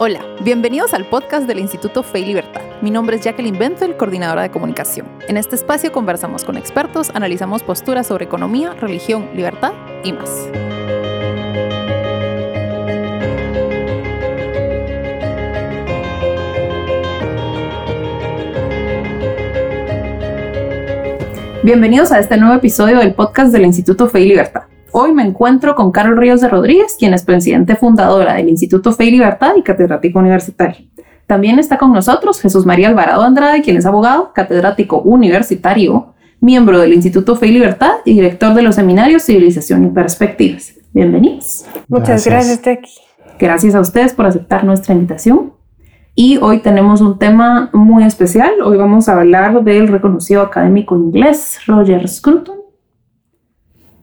Hola, bienvenidos al podcast del Instituto Fe y Libertad. Mi nombre es Jacqueline Benzel, coordinadora de comunicación. En este espacio conversamos con expertos, analizamos posturas sobre economía, religión, libertad y más. Bienvenidos a este nuevo episodio del podcast del Instituto Fe y Libertad. Hoy me encuentro con Carol Ríos de Rodríguez, quien es presidente fundadora del Instituto Fe y Libertad y catedrático universitario. También está con nosotros Jesús María Alvarado Andrade, quien es abogado, catedrático universitario, miembro del Instituto Fe y Libertad y director de los seminarios Civilización y Perspectivas. Bienvenidos. Muchas gracias, Tequi. Gracias a ustedes por aceptar nuestra invitación. Y hoy tenemos un tema muy especial. Hoy vamos a hablar del reconocido académico inglés Roger Scruton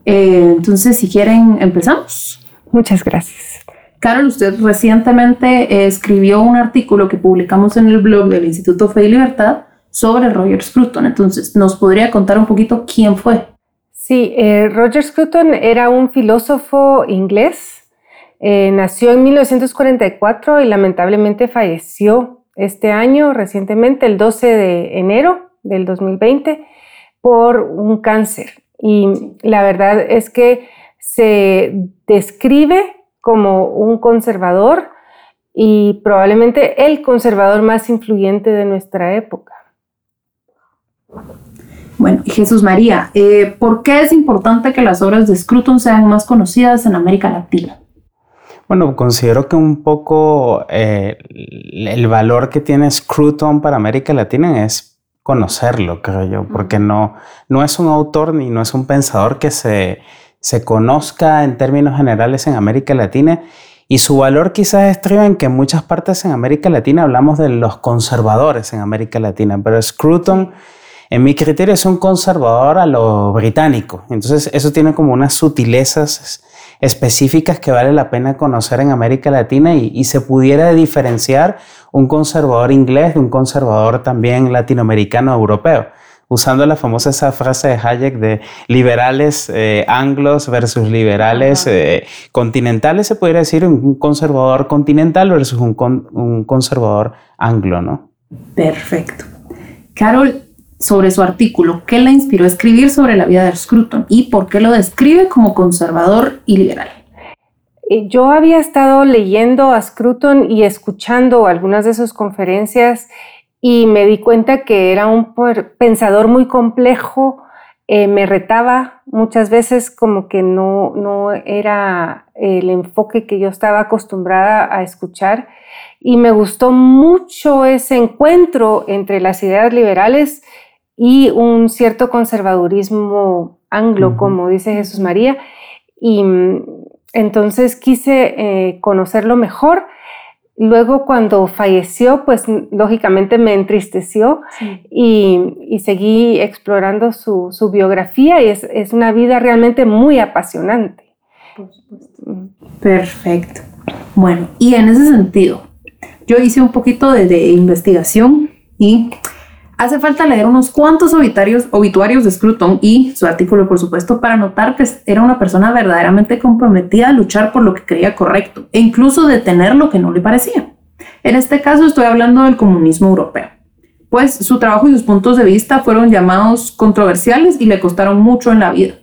eh, entonces, si quieren, empezamos. Muchas gracias. Carol, usted recientemente escribió un artículo que publicamos en el blog del Instituto Fe y Libertad sobre Roger Scruton. Entonces, ¿nos podría contar un poquito quién fue? Sí, eh, Roger Scruton era un filósofo inglés. Eh, nació en 1944 y lamentablemente falleció este año, recientemente, el 12 de enero del 2020, por un cáncer. Y la verdad es que se describe como un conservador y probablemente el conservador más influyente de nuestra época. Bueno, Jesús María, eh, ¿por qué es importante que las obras de Scruton sean más conocidas en América Latina? Bueno, considero que un poco eh, el valor que tiene Scruton para América Latina es conocerlo, creo yo, porque no, no es un autor ni no es un pensador que se, se conozca en términos generales en América Latina y su valor quizás estriba en que en muchas partes en América Latina hablamos de los conservadores en América Latina, pero Scruton, en mi criterio, es un conservador a lo británico. Entonces, eso tiene como unas sutilezas específicas que vale la pena conocer en América Latina y, se pudiera diferenciar un conservador inglés de un conservador también latinoamericano europeo usando la famosa esa frase de Hayek de liberales eh, anglos versus liberales eh, continentales, se podría decir un conservador continental versus un, un conservador anglo, ¿no? Perfecto. Carol, sobre su artículo, ¿qué le inspiró a escribir sobre la vida de Scruton y por qué lo describe como conservador y liberal? Eh, yo había estado leyendo a Scruton y escuchando algunas de sus conferencias y me di cuenta que era un pensador muy complejo, eh, me retaba muchas veces como que no, no era el enfoque que yo estaba acostumbrada a escuchar y me gustó mucho ese encuentro entre las ideas liberales y un cierto conservadurismo anglo, como dice Jesús María. Y mm, entonces quise eh, conocerlo mejor. Luego cuando falleció, pues lógicamente me entristeció y, seguí explorando su, biografía y es, una vida realmente muy apasionante. Perfecto. Bueno, y en ese sentido, yo hice un poquito de investigación y Hace falta leer unos cuantos obituarios, obituarios de Scruton y su artículo, por supuesto, para notar que era una persona verdaderamente comprometida a luchar por lo que creía correcto e incluso detener lo que no le parecía. En este caso estoy hablando del comunismo europeo, pues su trabajo y sus puntos de vista fueron llamados controversiales y le costaron mucho en la vida.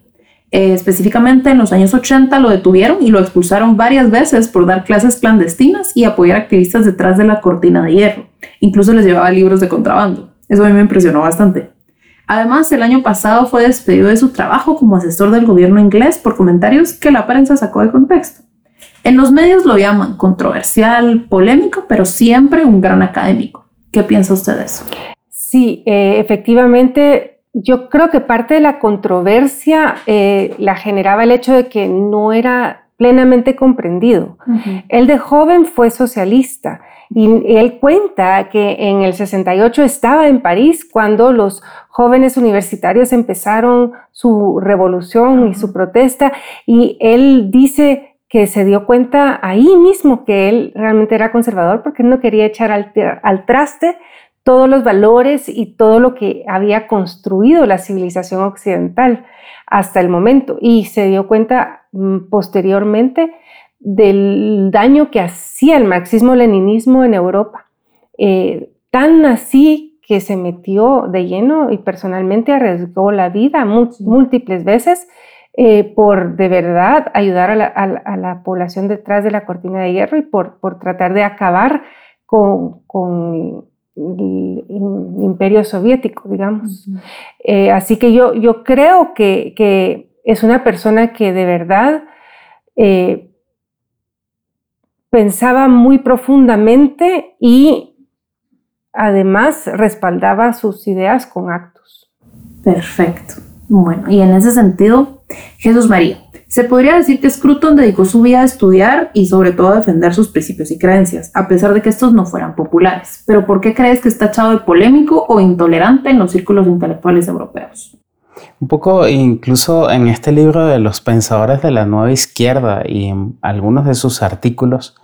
Eh, específicamente en los años 80 lo detuvieron y lo expulsaron varias veces por dar clases clandestinas y apoyar activistas detrás de la cortina de hierro. Incluso les llevaba libros de contrabando. Eso a mí me impresionó bastante. Además, el año pasado fue despedido de su trabajo como asesor del gobierno inglés por comentarios que la prensa sacó de contexto. En los medios lo llaman controversial, polémico, pero siempre un gran académico. ¿Qué piensa usted de eso? Sí, eh, efectivamente, yo creo que parte de la controversia eh, la generaba el hecho de que no era plenamente comprendido. Él de joven fue socialista y él cuenta que en el 68 estaba en París cuando los jóvenes universitarios empezaron su revolución y su protesta. Y él dice que se dio cuenta ahí mismo que él realmente era conservador porque no quería echar al, traste todos los valores y todo lo que había construido la civilización occidental hasta el momento. Y se dio cuenta mm, posteriormente del daño que hacía el marxismo-leninismo en Europa. Eh, tan así que se metió de lleno y personalmente arriesgó la vida múltiples veces eh, por de verdad ayudar a la, población detrás de la cortina de hierro y por, por tratar de acabar con, con el, imperio soviético, digamos. Eh, así que yo, yo creo que, que, es una persona que de verdad eh, pensaba muy profundamente y además respaldaba sus ideas con actos. Perfecto. Bueno, y en ese sentido, Jesús María, se podría decir que Scruton dedicó su vida a estudiar y sobre todo a defender sus principios y creencias, a pesar de que estos no fueran populares. Pero ¿por qué crees que está echado de polémico o intolerante en los círculos intelectuales europeos? Un poco incluso en este libro de los pensadores de la nueva izquierda y en algunos de sus artículos,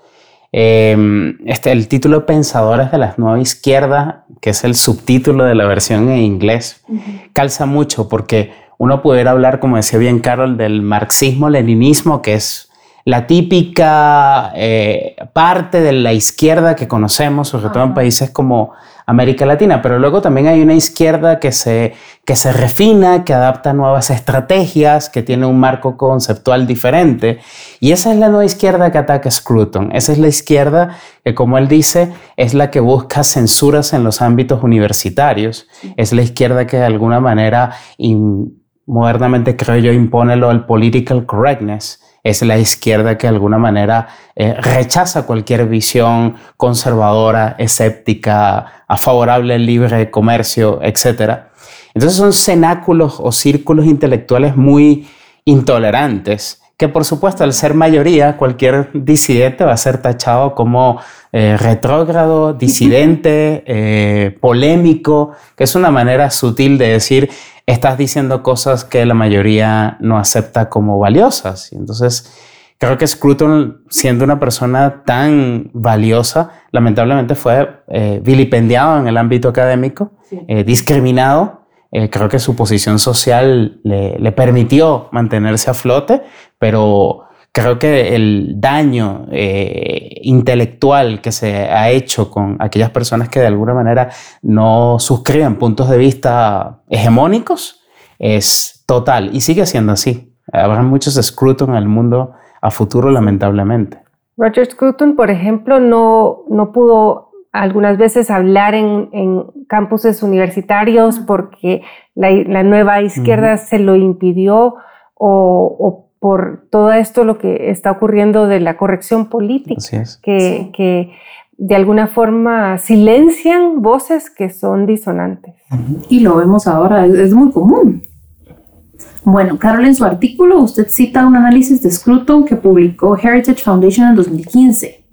em, este, el título Pensadores de la nueva izquierda, que es el subtítulo de la versión en inglés, calza mucho porque uno pudiera hablar, como decía bien Carol, del marxismo-leninismo, que es la típica eh, parte de la izquierda que conocemos, sobre todo en países como América Latina, pero luego también hay una izquierda que se, que se refina, que adapta nuevas estrategias, que tiene un marco conceptual diferente. Y esa es la nueva izquierda que ataca Scruton. Esa es la izquierda que, como él dice, es la que busca censuras en los ámbitos universitarios. Es la izquierda que de alguna manera, modernamente creo yo, impone lo del political correctness es la izquierda que de alguna manera eh, rechaza cualquier visión conservadora, escéptica, a favorable al libre comercio, etc. Entonces son cenáculos o círculos intelectuales muy intolerantes que por supuesto al ser mayoría cualquier disidente va a ser tachado como eh, retrógrado, disidente, eh, polémico, que es una manera sutil de decir estás diciendo cosas que la mayoría no acepta como valiosas. Y entonces, creo que Scruton, siendo una persona tan valiosa, lamentablemente fue eh, vilipendiado en el ámbito académico, eh, discriminado. Eh, creo que su posición social le, le, permitió mantenerse a flote, pero creo que el daño eh, intelectual que se ha hecho con aquellas personas que de alguna manera no suscriben puntos de vista hegemónicos es total y sigue siendo así. Habrá muchos Scruton en el mundo a futuro, lamentablemente. Roger Scruton, por ejemplo, no, no pudo algunas veces hablar en, en campuses universitarios porque la, nueva izquierda se lo impidió o, o por todo esto lo que está ocurriendo de la corrección política, que, que, de alguna forma silencian voces que son disonantes. Y lo vemos ahora, es, muy común. Bueno, Carol, en su artículo usted cita un análisis de Scruton que publicó Heritage Foundation en 2015,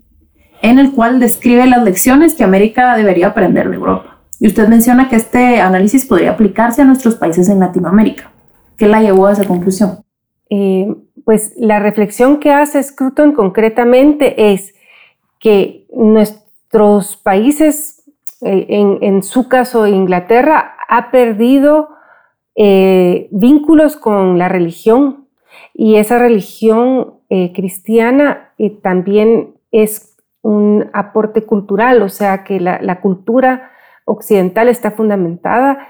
en el cual describe las lecciones que América debería aprender de Europa. Y usted menciona que este análisis podría aplicarse a nuestros países en Latinoamérica. ¿Qué la llevó a esa conclusión? Eh, pues la reflexión que hace Scruton concretamente es que nuestros países, eh, en, su caso Inglaterra, ha perdido eh, vínculos con la religión. Y esa religión cristiana también es un aporte cultural, o sea que la cultura occidental está fundamentada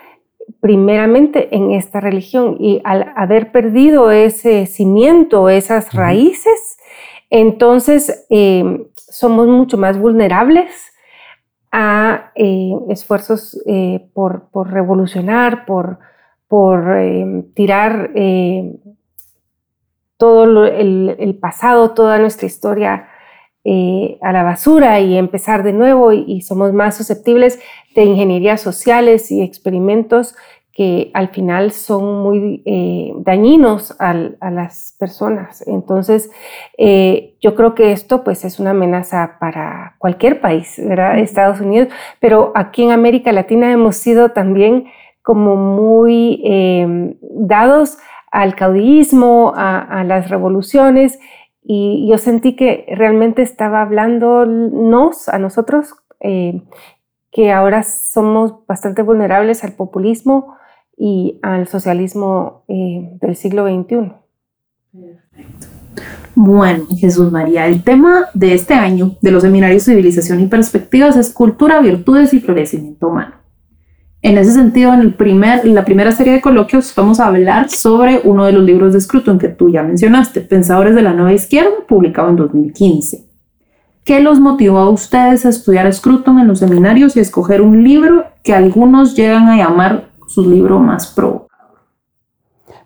primeramente en esta religión y al haber perdido ese cimiento, esas raíces, entonces em, somos mucho más vulnerables a eh, esfuerzos eh, por, revolucionar, por, por em, tirar em, todo el, pasado, toda nuestra historia eh, a la basura y empezar de nuevo y, somos más susceptibles de ingenierías sociales y experimentos que al final son muy eh, dañinos a las personas. Entonces, eh, yo creo que esto pues es una amenaza para cualquier país, ¿verdad? Estados Unidos, pero aquí en América Latina hemos sido también como muy dados al caudillismo, a, a las revoluciones y yo sentí que realmente estaba hablándonos a nosotros, eh, que ahora somos bastante vulnerables al populismo y al socialismo eh, del siglo XXI. Bueno, Jesús María, el tema de este año de los seminarios Civilización y Perspectivas es Cultura, Virtudes y Florecimiento Humano. En ese sentido, en, el primer, la primera serie de coloquios vamos a hablar sobre uno de los libros de Scruton que tú ya mencionaste, Pensadores de la Nueva Izquierda, publicado en 2015. ¿Qué los motivó a ustedes a estudiar Scruton en los seminarios y a escoger un libro que algunos llegan a llamar su libro más pro?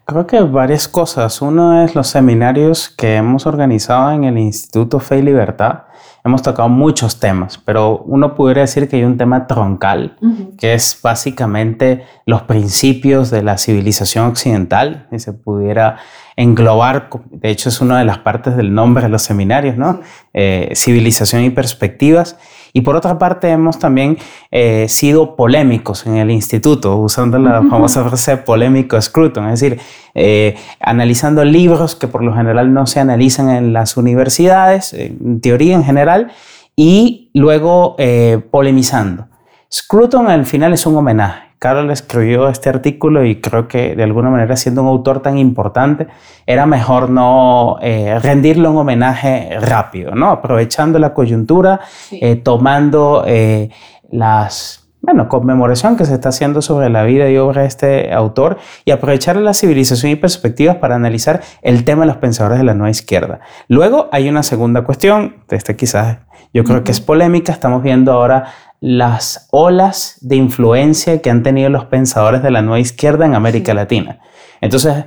Creo que varias cosas. Uno es los seminarios que hemos organizado en el Instituto Fe y Libertad hemos tocado muchos temas, pero uno pudiera decir que hay un tema troncal, que es básicamente los principios de la civilización occidental, y se pudiera englobar, de hecho es una de las partes del nombre de los seminarios, ¿no? Eh, civilización y perspectivas. Y por otra parte, hemos también eh, sido polémicos en el instituto, usando la famosa frase polémico Scruton, es decir, eh, analizando libros que por lo general no se analizan en las universidades, en teoría en general, y luego eh, polemizando. Scruton al final es un homenaje. Carol escribió este artículo y creo que de alguna manera siendo un autor tan importante, era mejor no eh, rendirle un homenaje rápido, ¿no? Aprovechando la coyuntura, eh, tomando eh, las bueno, conmemoración que se está haciendo sobre la vida y obra de este autor y aprovechar la civilización y perspectivas para analizar el tema de los pensadores de la nueva izquierda. Luego hay una segunda cuestión, este quizás yo creo que es polémica, estamos viendo ahora las olas de influencia que han tenido los pensadores de la nueva izquierda en América Latina. Entonces,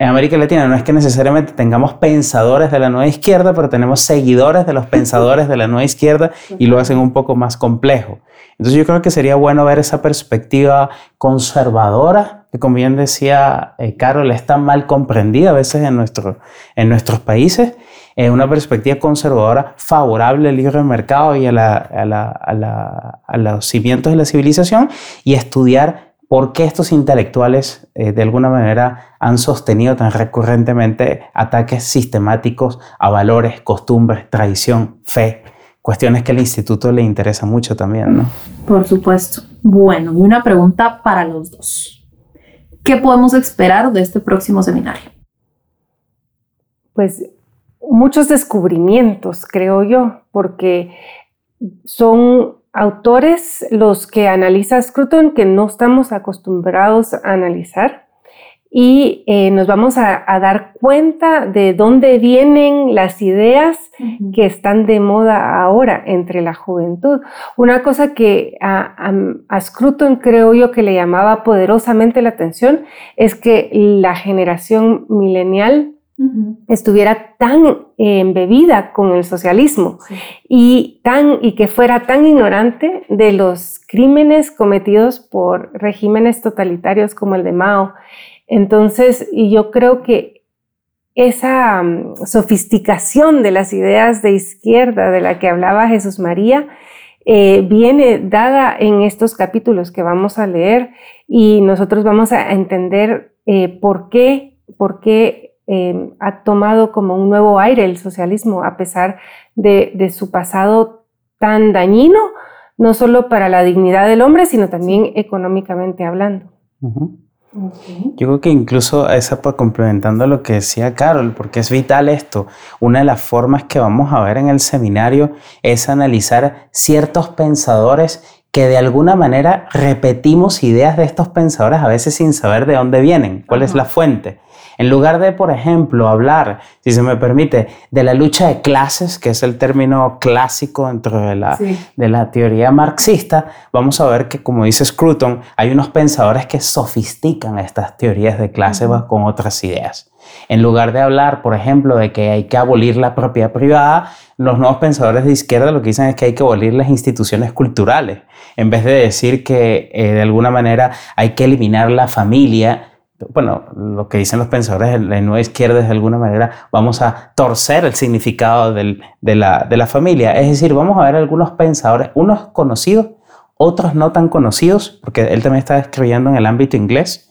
en América Latina no es que necesariamente tengamos pensadores de la nueva izquierda, pero tenemos seguidores de los pensadores de la nueva izquierda y lo hacen un poco más complejo. Entonces yo creo que sería bueno ver esa perspectiva conservadora, que como bien decía eh, Carol, está mal comprendida a veces en, nuestro, en nuestros países, eh, una perspectiva conservadora favorable al libre mercado y a, la, a, la, a, los cimientos de la civilización y estudiar por qué estos intelectuales eh, de alguna manera han sostenido tan recurrentemente ataques sistemáticos a valores, costumbres, tradición, fe, cuestiones que al instituto le interesa mucho también, ¿no? Por supuesto. Bueno, y una pregunta para los dos. ¿Qué podemos esperar de este próximo seminario? Pues muchos descubrimientos, creo yo, porque son autores los que analiza Scruton que no estamos acostumbrados a analizar y eh, nos vamos a, dar cuenta de dónde vienen las ideas que están de moda ahora entre la juventud. Una cosa que a, a, Scruton creo yo que le llamaba poderosamente la atención es que la generación milenial estuviera tan embebida con el socialismo y, tan, y que fuera tan ignorante de los crímenes cometidos por regímenes totalitarios como el de Mao. Entonces, y yo creo que esa mm, sofisticación de las ideas de izquierda de la que hablaba Jesús María, eh, viene dada en estos capítulos que vamos a leer y nosotros vamos a entender eh, por qué, por qué Em, ha tomado como un nuevo aire el socialismo a pesar de, su pasado tan dañino, no solo para la dignidad del hombre, sino también económicamente hablando. Yo creo que incluso esa complementando lo que decía Carol, porque es vital esto. Una de las formas que vamos a ver en el seminario es analizar ciertos pensadores que de alguna manera repetimos ideas de estos pensadores a veces sin saber de dónde vienen, cuál es la fuente. En lugar de, por ejemplo, hablar, si se me permite, de la lucha de clases, que es el término clásico dentro de la, de la teoría marxista, vamos a ver que, como dice Scruton, hay unos pensadores que sofistican estas teorías de clases con otras ideas. En lugar de hablar, por ejemplo, de que hay que abolir la propiedad privada, los nuevos pensadores de izquierda lo que dicen es que hay que abolir las instituciones culturales, en vez de decir que eh, de alguna manera hay que eliminar la familia bueno, lo que dicen los pensadores de la nueva izquierda es de alguna manera vamos a torcer el significado de, la, familia. Es decir, vamos a ver algunos pensadores, unos conocidos, otros no tan conocidos, porque él también está escribiendo en el ámbito inglés.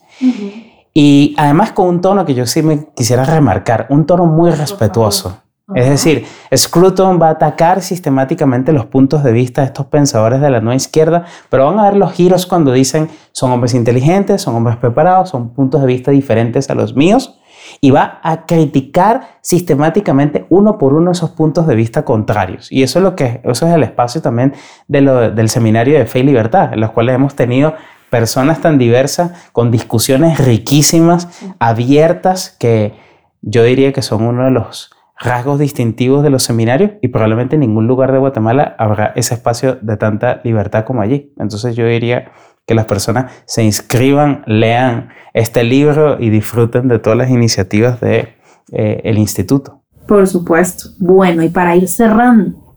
Y además con un tono que yo sí me quisiera remarcar, un tono muy respetuoso. Es decir, Scruton va a atacar sistemáticamente los puntos de vista de estos pensadores de la nueva izquierda, pero van a ver los giros cuando dicen son hombres inteligentes, son hombres preparados, son puntos de vista diferentes a los míos y va a criticar sistemáticamente uno por uno esos puntos de vista contrarios. Y eso es lo que eso es el espacio también de lo, del seminario de fe y libertad, en los cuales hemos tenido personas tan diversas con discusiones riquísimas, abiertas, que yo diría que son uno de los rasgos distintivos de los seminarios y probablemente en ningún lugar de Guatemala habrá ese espacio de tanta libertad como allí. Entonces yo diría que las personas se inscriban, lean este libro y disfruten de todas las iniciativas del de, eh, instituto. Por supuesto. Bueno, y para ir cerrando,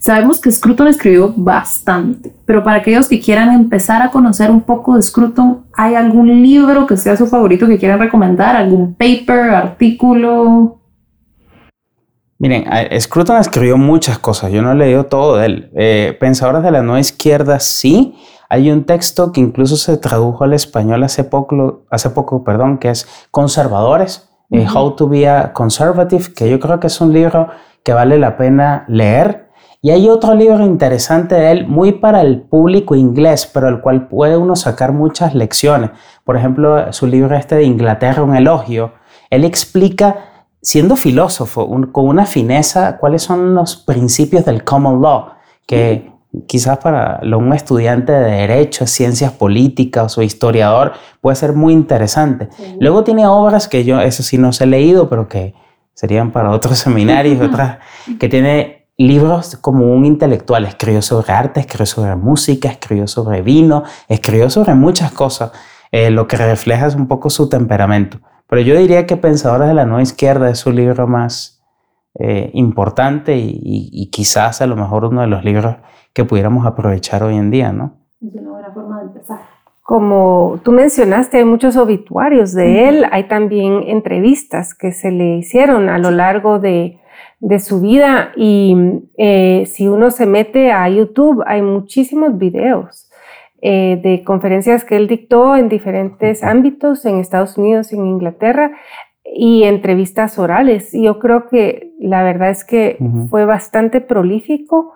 sabemos que Scruton escribió bastante, pero para aquellos que quieran empezar a conocer un poco de Scruton, ¿hay algún libro que sea su favorito que quieran recomendar? ¿Algún paper, artículo? Miren, Scruton escribió muchas cosas, yo no he leído todo de él. Eh, Pensadores de la Nueva Izquierda sí, hay un texto que incluso se tradujo al español hace poco, hace poco perdón, que es Conservadores, eh, How to be a Conservative, que yo creo que es un libro que vale la pena leer. Y hay otro libro interesante de él, muy para el público inglés, pero el cual puede uno sacar muchas lecciones. Por ejemplo, su libro este de Inglaterra, un elogio, él explica, siendo filósofo, con una fineza, cuáles son los principios del common law, que quizás para un estudiante de derecho, ciencias políticas o historiador puede ser muy interesante. Luego tiene obras que yo, eso sí no se he leído, pero que serían para otros seminarios, otras, que tiene libros como un intelectual, escribió sobre arte, escribió sobre música, escribió sobre vino, escribió sobre muchas cosas, eh, lo que refleja es un poco su temperamento. Pero yo diría que Pensadores de la Nueva Izquierda es su libro más eh, importante y quizás a lo mejor uno de los libros que pudiéramos aprovechar hoy en día, ¿no? Es una buena forma de empezar. Como tú mencionaste, hay muchos obituarios de él, hay también entrevistas que se le hicieron a lo largo de, de su vida y eh, si uno se mete a YouTube hay muchísimos videos eh, de conferencias que él dictó en diferentes ámbitos en Estados Unidos y en Inglaterra y entrevistas orales. Yo creo que la verdad es que fue bastante prolífico.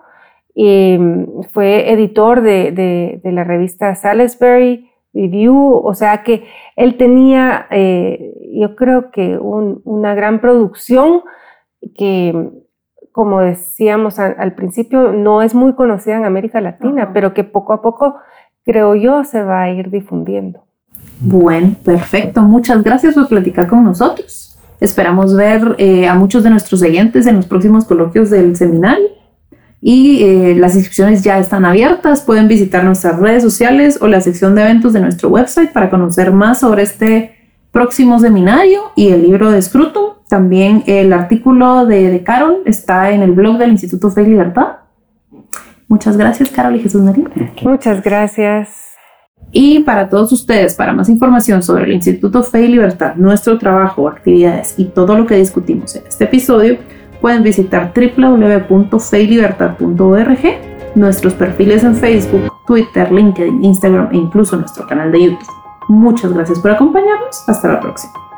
Y mm, fue editor de, la revista Salisbury Review, o sea que él tenía, eh, yo creo que una gran producción que, como decíamos al, principio, no es muy conocida en América Latina, pero que poco a poco, creo yo, se va a ir difundiendo. Bueno, perfecto. Muchas gracias por platicar con nosotros. Esperamos ver eh, a muchos de nuestros oyentes en los próximos coloquios del seminario y eh, las inscripciones ya están abiertas. Pueden visitar nuestras redes sociales o la sección de eventos de nuestro website para conocer más sobre este próximo seminario y el libro de Scrutum. También el artículo de, de Carol está en el blog del Instituto Fe y Libertad. Muchas gracias, Carol y Jesús María. Muchas gracias. Y para todos ustedes, para más información sobre el Instituto Fe y Libertad, nuestro trabajo, actividades y todo lo que discutimos en este episodio, pueden visitar www.feylibertad.org, nuestros perfiles en Facebook, Twitter, LinkedIn, Instagram e incluso nuestro canal de YouTube. Muchas gracias por acompañarnos. Hasta la próxima.